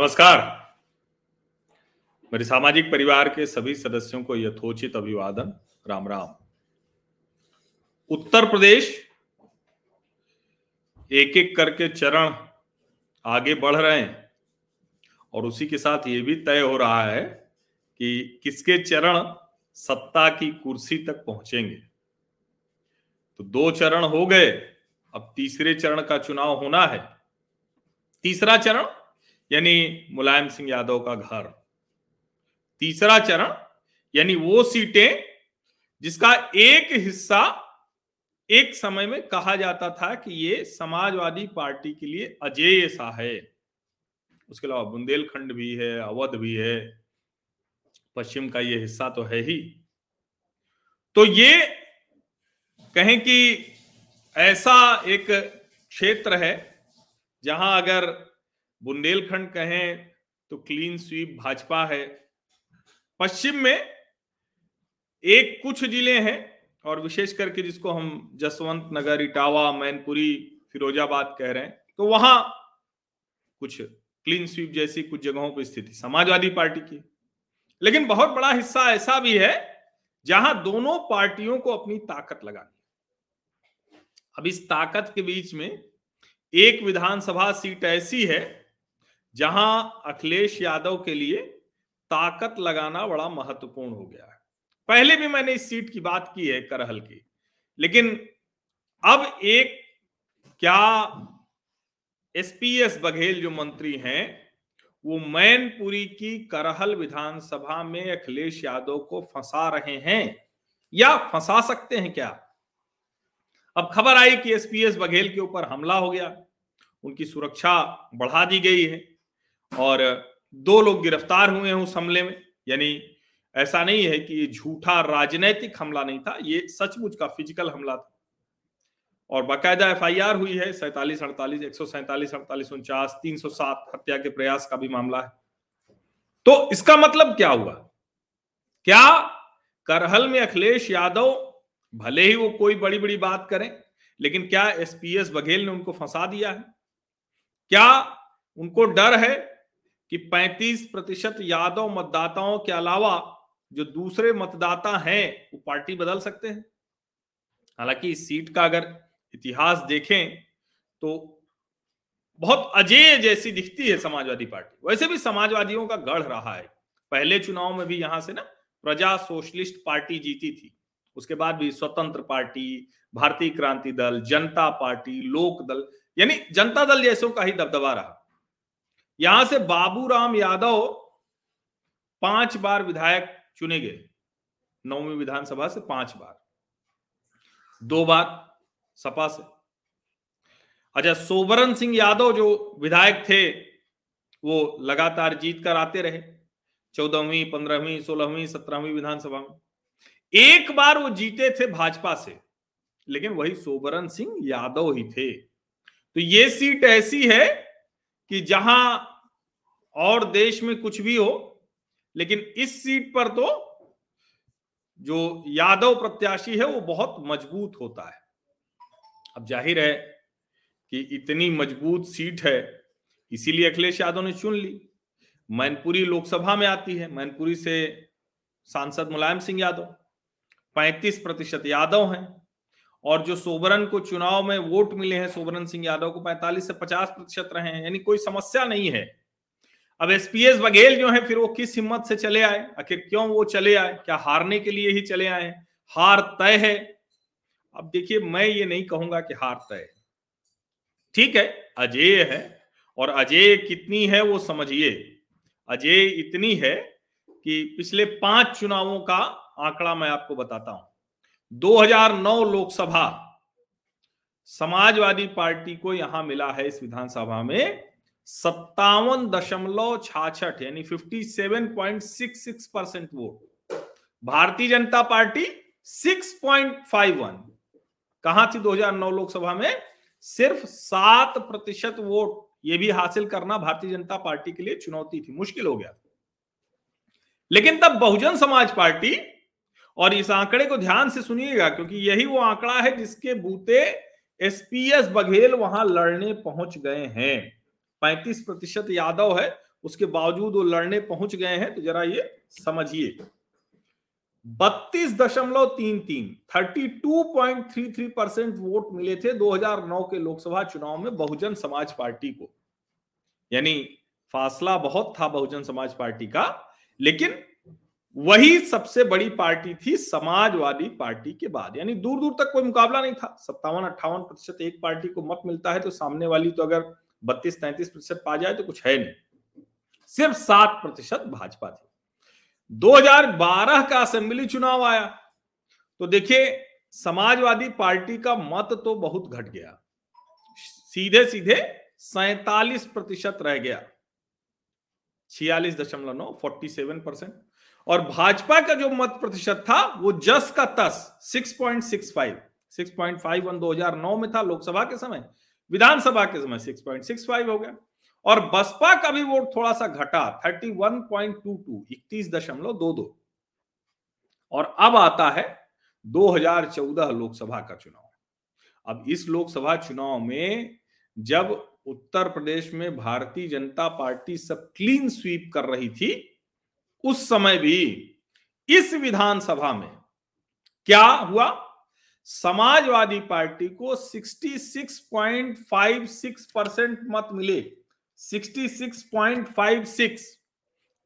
नमस्कार। मेरे सामाजिक परिवार के सभी सदस्यों को यथोचित अभिवादन। राम राम। उत्तर प्रदेश एक एक करके चरण आगे बढ़ रहे हैं और उसी के साथ ये भी तय हो रहा है कि किसके चरण सत्ता की कुर्सी तक पहुँचेंगे। तो दो चरण हो गए, अब तीसरे चरण का चुनाव होना है। तीसरा चरण यानी मुलायम सिंह यादव का घर। तीसरा चरण, यानी वो सीटें जिसका एक हिस्सा एक समय में कहा जाता था कि ये समाजवादी पार्टी के लिए अजेय सा है। उसके अलावा बुंदेलखंड भी है, अवध भी है, पश्चिम का ये हिस्सा तो है ही। तो ये कहें कि ऐसा एक क्षेत्र है जहाँ अगर बुंदेलखंड कहें तो क्लीन स्वीप भाजपा है। पश्चिम में एक कुछ ज़िले हैं और विशेष करके जिसको हम जसवंत नगर, इटावा, मैनपुरी, फिरोजाबाद कह रहे हैं तो वहाँ कुछ क्लीन स्वीप जैसी कुछ जगहों पर स्थिति, समाजवादी पार्टी की। लेकिन बहुत बड़ा हिस्सा ऐसा भी है जहाँ दोनों पार्टियों को अपनी ताकत लगानी अब इस ताकत के बीच में एक विधानसभा सीट ऐसी है जहाँ अखिलेश यादव के लिए ताकत लगाना बड़ा महत्वपूर्ण हो गया है। पहले भी मैंने इस सीट की बात की है करहल की, लेकिन अब एक क्या एसपीएस बघेल जो मंत्री हैं, वो मैनपुरी की करहल विधानसभा में अखिलेश यादव को फंसा रहे हैं या फंसा सकते हैं क्या? अब खबर आई कि एसपीएस बघेल के ऊपर हमला हो गया, उनकी सुरक्षा बढ़ा दी गई है। और दो लोग गिरफ़्तार हुए हैं उस हमले में। यानी ऐसा नहीं है कि ये झूठा राजनैतिक हमला नहीं था, ये सचमुच का फ़िज़िकल हमला था। और बाकायदा एफआईआर हुई है, सैतालीस अड़तालीस, एक सौ सैतालीस, अड़तालीस, उनचास, तीन सौ सात हत्या के प्रयास का भी मामला है। तो इसका मतलब क्या हुआ? क्या करहल में अखिलेश यादव, भले ही वो कोई बड़ी बड़ी बात करें, लेकिन क्या एसपीएस बघेल ने उनको फंसा दिया है? क्या उनको डर है कि 35 प्रतिशत यादव मतदाताओं के अलावा जो दूसरे मतदाता हैं, वो पार्टी बदल सकते हैं। हालाँकि इस सीट का अगर इतिहास देखें तो बहुत अजेय जैसी दिखती है समाजवादी पार्टी। वैसे भी समाजवादियों का गढ़ रहा है। पहले चुनाव में भी यहाँ से ना प्रजा सोशलिस्ट पार्टी जीती थी। उसके बाद भी स्वतंत्र पार्टी, भारतीय क्रांति दल, जनता पार्टी, लोक दल, यानी जनता दल जैसों का ही दबदबा रहा। यहाँ से बाबूराम यादव पाँच बार विधायक चुने गए। नौवीं विधानसभा से पाँच बार। दो बार सपा से। अच्छा सोबरन सिंह यादव जो विधायक थे, वो लगातार जीत कर आते रहे, चौदहवीं, पंद्रहवीं, सोलहवीं, सत्रहवीं विधानसभा में। एक बार वो जीते थे भाजपा से, लेकिन वही सोबरन सिंह यादव ही थे। तो ये सीट ऐसी है कि जहाँ और देश में कुछ भी हो, लेकिन इस सीट पर तो जो यादव प्रत्याशी है, वो बहुत मज़बूत होता है। अब ज़ाहिर है कि इतनी मज़बूत सीट है, इसीलिए अखिलेश यादव ने चुन ली। मैनपुरी लोकसभा में आती है, मैनपुरी से सांसद मुलायम सिंह यादव। 35 प्रतिशत यादव हैं, और जो सोबरन को चुनाव में वोट मिले हैं, सोबरन सिंह यादव को 45 से 50 प्रतिशत रहे हैं, यानी कोई समस्या नहीं है। अब एसपीएस बघेल जो है? फिर वो किस हिम्मत से चले आए? आखिर क्यों वो चले आए? क्या हारने के लिए ही चले आए? हार तय है। अब देखिए, मैं ये नहीं कहूँगा कि हार तय है। ठीक है, अजय है। और अजय कितनी है वो समझिए। अजय इतनी है कि पिछले पाँच चुनावों का आंकड़ा मैं आपको बताता हूँ। 2009 लोकसभा समाजवादी पार्टी को यहाँ मिला है इस विधानसभा में। सत्तावन दशमलव छाछठ, यानी fifty seven point six six percent vote Bharatiya Janata Party six point five one कहा थी 2009 लोकसभा में? सिर्फ़ सात प्रतिशत वोट ये भी हासिल करना भारतीय जनता पार्टी के लिए चुनौती थी, मुश्किल हो गया लेकिन तब बहुजन समाज पार्टी, और इस आंकड़े को ध्यान से सुनिएगा, क्योंकि यही वो आंकड़ा है जिसके बूते एसपीएस बघेल वहाँ लड़ने पहुँच गए हैं। पैंतीस प्रतिशत यादव है, उसके बावजूद वो लड़ने पहुँच गए हैं तो जरा ये समझिए। बत्तीस दशमलव तीन तीन thirty two point three three percent vote मिले थे 2009 के लोकसभा चुनाव में बहुजन समाज पार्टी को। यानी फासला बहुत था बहुजन समाज पार्टी का, लेकिन वही सबसे बड़ी पार्टी थी समाजवादी पार्टी के बाद। यानी दूर दूर तक कोई मुकाबला नहीं था। सत्तावन अट्ठावन प्रतिशत एक पार्टी को मत मिलता है तो सामने वाली तो अगर बत्तीस तैंतीस प्रतिशत पा जाए तो कुछ है नहीं। सिर्फ़ सात प्रतिशत भाजपा थी। 2012 का असेंबली चुनाव आया। तो देखिए, समाजवादी पार्टी का मत तो बहुत घट गया। सीधे सीधे सैतालीस प्रतिशत रह गया। छियालीस दशमलव नौ फोर्टी सेवन परसेंट। और भाजपा का जो मत प्रतिशत था, वो जस का तस six point six five six point five one दो हज़ार नौ में था लोकसभा के समय। विधानसभा के समय सिक्स पॉइंट सिक्स फाइव हो गया। और बसपा का भी वोट थोड़ा सा घटा thirty one point two two इकतीस दशमलव दो दो। और अब आता है 2014 लोकसभा का चुनाव। अब इस लोकसभा चुनाव में जब उत्तर प्रदेश में भारतीय जनता पार्टी सब क्लीन स्वीप कर रही थी, उस समय भी इस विधानसभा में क्या हुआ? समाजवादी पार्टी को 66.56 परसेंट मत मिले। 66.56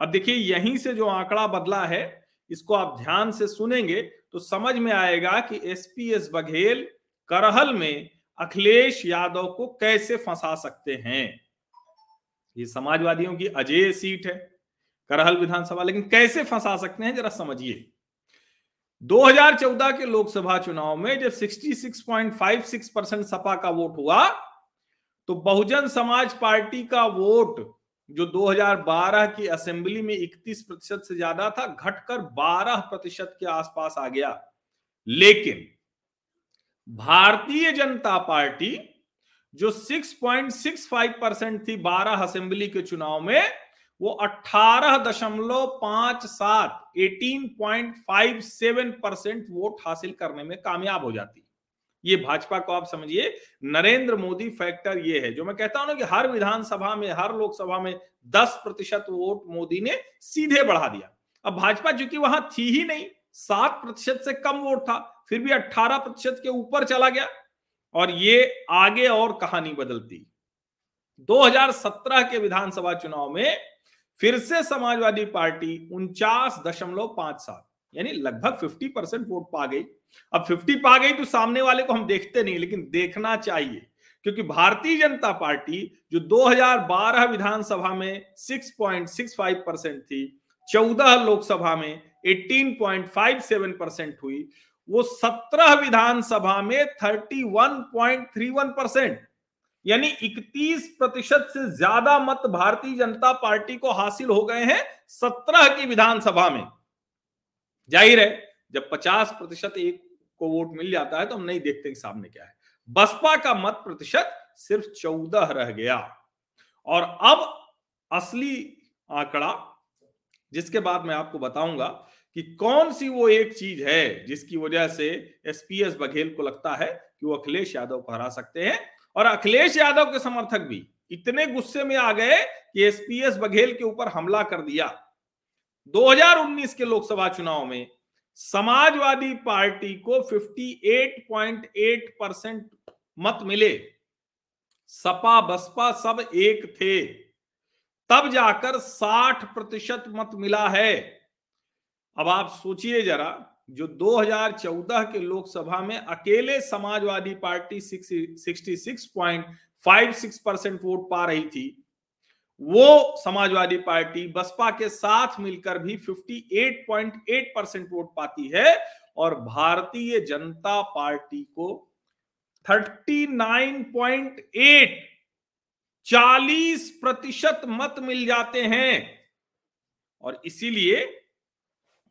अब देखिए, यहीं से जो आंकड़ा बदला है, इसको आप ध्यान से सुनेंगे तो समझ में आएगा कि एसपीएस बघेल करहल में अखिलेश यादव को कैसे फंसा सकते हैं। ये समाजवादियों की अजय सीट है, करहल विधानसभा, लेकिन कैसे फंसा सकते हैं जरा समझिए। 2014 के लोकसभा चुनाव में जब 66.56 परसेंट सपा का वोट हुआ तो बहुजन समाज पार्टी का वोट जो 2012 की असेंबली में 31 प्रतिशत से ज़्यादा था, घटकर 12 प्रतिशत के आसपास आ गया। लेकिन भारतीय जनता पार्टी जो 6.65 परसेंट थी 12 असेंबली के चुनाव में वो अठारह दशमलव पाँच सात, eighteen point five seven percent vote हासिल करने में कामयाब हो जाती। ये भाजपा को आप समझिए, नरेंद्र मोदी फैक्टर ये है, जो मैं कहता हूँ ना कि हर विधानसभा में, हर लोकसभा में दस प्रतिशत वोट मोदी ने सीधे बढ़ा दिया। अब भाजपा चूँकि वहाँ थी ही नहीं, सात प्रतिशत से कम वोट था, फिर भी अट्ठारह प्रतिशत के ऊपर चला गया, और ये आगे और कहानी बदलती। 2017 के विधानसभा चुनाव में फिर से समाजवादी पार्टी उनचास दशमलव पाँच सात यानी लगभग 50 परसेंट वोट पा गई। अब 50 पा गई तो सामने वाले को हम देखते नहीं, लेकिन देखना चाहिए, क्योंकि भारतीय जनता पार्टी जो 2012 विधानसभा में 6.65 परसेंट थी 14 लोकसभा में 18.57 परसेंट हुई, वो 17 विधानसभा में 31.31 परसेंट यानी 31 प्रतिशत से ज़्यादा मत भारतीय जनता पार्टी को हासिल हो गए हैं 17 की विधानसभा में। ज़ाहिर है, जब 50 प्रतिशत एक को वोट मिल जाता है तो हम नहीं देखते कि सामने क्या है। बसपा का मत प्रतिशत सिर्फ़ चौदह रह गया। और अब असली आंकड़ा, जिसके बाद मैं आपको बताऊँगा कि कौन सी वो एक चीज़ है जिसकी वजह से एसपीएस बघेल को लगता है कि वो अखिलेश यादव को हरा सकते हैं। और अखिलेश यादव के समर्थक भी इतने गुस्से में आ गए कि एसपीएस बघेल के ऊपर हमला कर दिया। 2019 के लोकसभा चुनाव में समाजवादी पार्टी को 58.8 परसेंट मत मिले। सपा, बसपा सब एक थे। तब जाकर 60 प्रतिशत मत मिला है। अब आप सोचिए जरा जो 2014 के लोकसभा में अकेले समाजवादी पार्टी 66.56 परसेंट वोट पा रही थी। वो समाजवादी पार्टी बसपा के साथ मिलकर भी 58.8 परसेंट वोट पाती है और भारतीय जनता पार्टी को 39.8 40 प्रतिशत मत मिल जाते हैं। और इसीलिए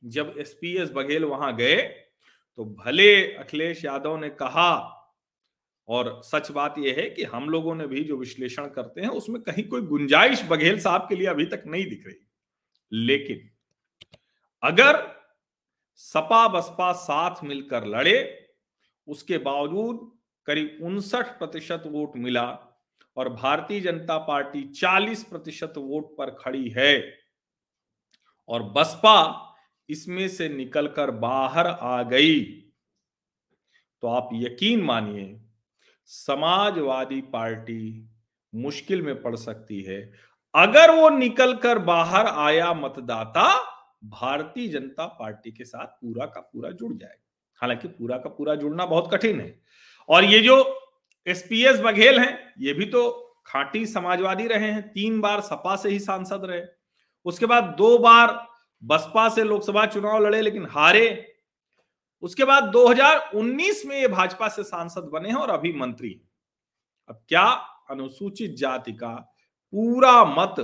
जब एसपीएस बघेल वहाँ गए तो भले अखिलेश यादव ने कहा, और सच बात यह है कि हम लोगों ने भी जो विश्लेषण करते हैं, उसमें कहीं कोई गुंजाइश बघेल साहब के लिए अभी तक नहीं दिख रही। लेकिन अगर सपा बसपा साथ मिलकर लड़े, उसके बावजूद करीब उनसठ प्रतिशत वोट मिला और भारतीय जनता पार्टी 40 प्रतिशत वोट पर खड़ी है, और बसपा इसमें से निकलकर बाहर आ गई। तो आप यकीन मानिए, समाजवादी पार्टी मुश्किल में पड़ सकती है। अगर वो निकलकर बाहर आया मतदाता, भारतीय जनता पार्टी के साथ पूरा का पूरा जुड़ जाएगा हालाँकि पूरा का पूरा जुड़ना बहुत कठिन है। और ये जो एसपीएस बघेल हैं, ये भी तो खाटी समाजवादी रहे हैं, तीन बार सपा से ही सांसद रहे। उसके बाद दो बार बसपा से लोकसभा चुनाव लड़े, लेकिन हारे। उसके बाद 2019 में ये भाजपा से सांसद बने हैं और अभी मंत्री अब क्या अनुसूचित जाति का पूरा मत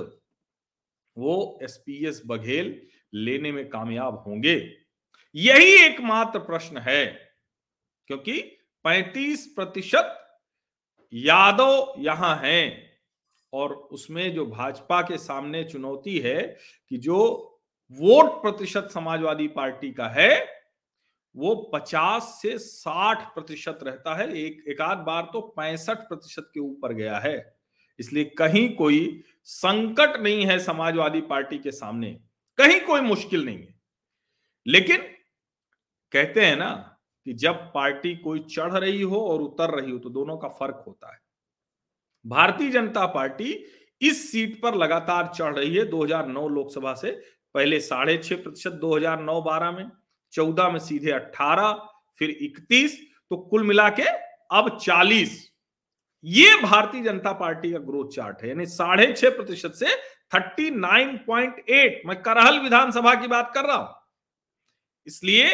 वो एसपीएस बघेल लेने में कामयाब होंगे? यही एकमात्र प्रश्न है, क्योंकि 35 प्रतिशत यादव यहाँ हैं और उसमें जो भाजपा के सामने चुनौती है कि जो वोट प्रतिशत समाजवादी पार्टी का है, वो 50 से 60 प्रतिशत रहता है। एक एक आध बार तो पैंसठ प्रतिशत के ऊपर गया है। इसलिए कहीं कोई संकट नहीं है समाजवादी पार्टी के सामने। कहीं कोई मुश्किल नहीं है। लेकिन कहते हैं ना कि जब पार्टी कोई चढ़ रही हो और उतर रही हो तो दोनों का फ़र्क होता है। भारतीय जनता पार्टी इस सीट पर लगातार चढ़ रही है। 2009 लोकसभा से पहले साढ़े छह प्रतिशत दो हज़ार नौ बारह में, चौदह में सीधे अट्ठारह, फिर इकतीस तो कुल मिला के अब चालीस। ये भारतीय जनता पार्टी का ग्रोथ चार्ट है, यानी साढ़े छह प्रतिशत से थर्टी नाइन पॉइंट एट। मैं करहल विधानसभा की बात कर रहा हूँ। इसलिए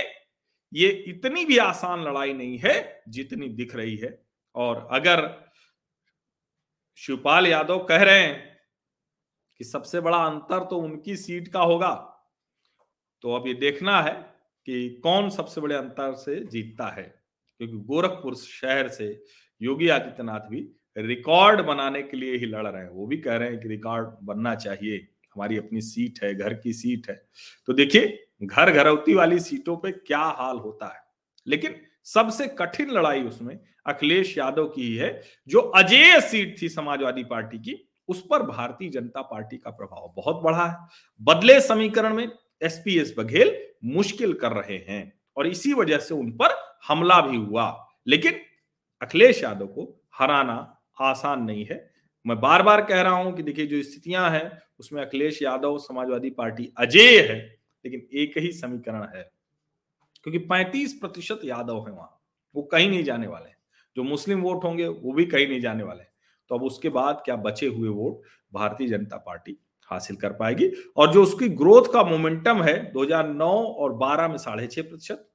ये इतनी भी आसान लड़ाई नहीं है जितनी दिख रही है। और अगर शिवपाल यादव कह रहे हैं कि सबसे बड़ा अंतर तो उनकी सीट का होगा। तो अब ये देखना है कि कौन सबसे बड़े अंतर से जीतता है, क्योंकि गोरखपुर शहर से योगी आदित्यनाथ भी रिकॉर्ड बनाने के लिए ही लड़ रहे हैं। वो भी कह रहे हैं कि रिकॉर्ड बनना चाहिए। हमारी अपनी सीट है, घर की सीट है। तो देखिए घर घरौती वाली सीटों पे क्या हाल होता है। लेकिन सबसे कठिन लड़ाई उसमें अखिलेश यादव की ही है, जो अजेय सीट थी समाजवादी पार्टी की। उस पर भारतीय जनता पार्टी का प्रभाव बहुत बढ़ा है। बदले समीकरण में एसपीएस बघेल मुश्किल कर रहे हैं और इसी वजह से उन पर हमला भी हुआ। लेकिन अखिलेश यादव को हराना आसान नहीं है। मैं बार बार कह रहा हूँ कि देखिए, जो स्थितियाँ हैं, उसमें अखिलेश यादव समाजवादी पार्टी अजय है, लेकिन एक ही समीकरण है। क्योंकि 35 प्रतिशत यादव है वहाँ, वो कहीं नहीं जाने वाले जो मुस्लिम वोट होंगे, वो भी कहीं नहीं जाने वाले तो अब उसके बाद क्या बचे हुए वोट भारतीय जनता पार्टी हासिल कर पाएगी? और जो उसकी ग्रोथ का मोमेंटम है 2009 और 12 में साढ़े छह प्रतिशत,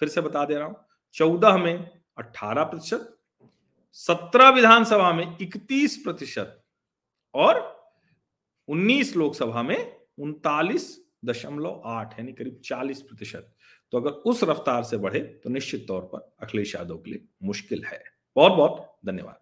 फिर से बता दे रहा हूँ, चौदह में अट्ठारह प्रतिशत, सत्रह विधानसभा में इकतीस प्रतिशत और उन्नीस लोकसभा में उनतालीस दशमलव आठ, यानी करीब चालीस प्रतिशत। तो अगर उस रफ्तार से बढ़े तो निश्चित तौर पर अखिलेश यादव के लिए मुश्किल है। बहुत बहुत धन्यवाद।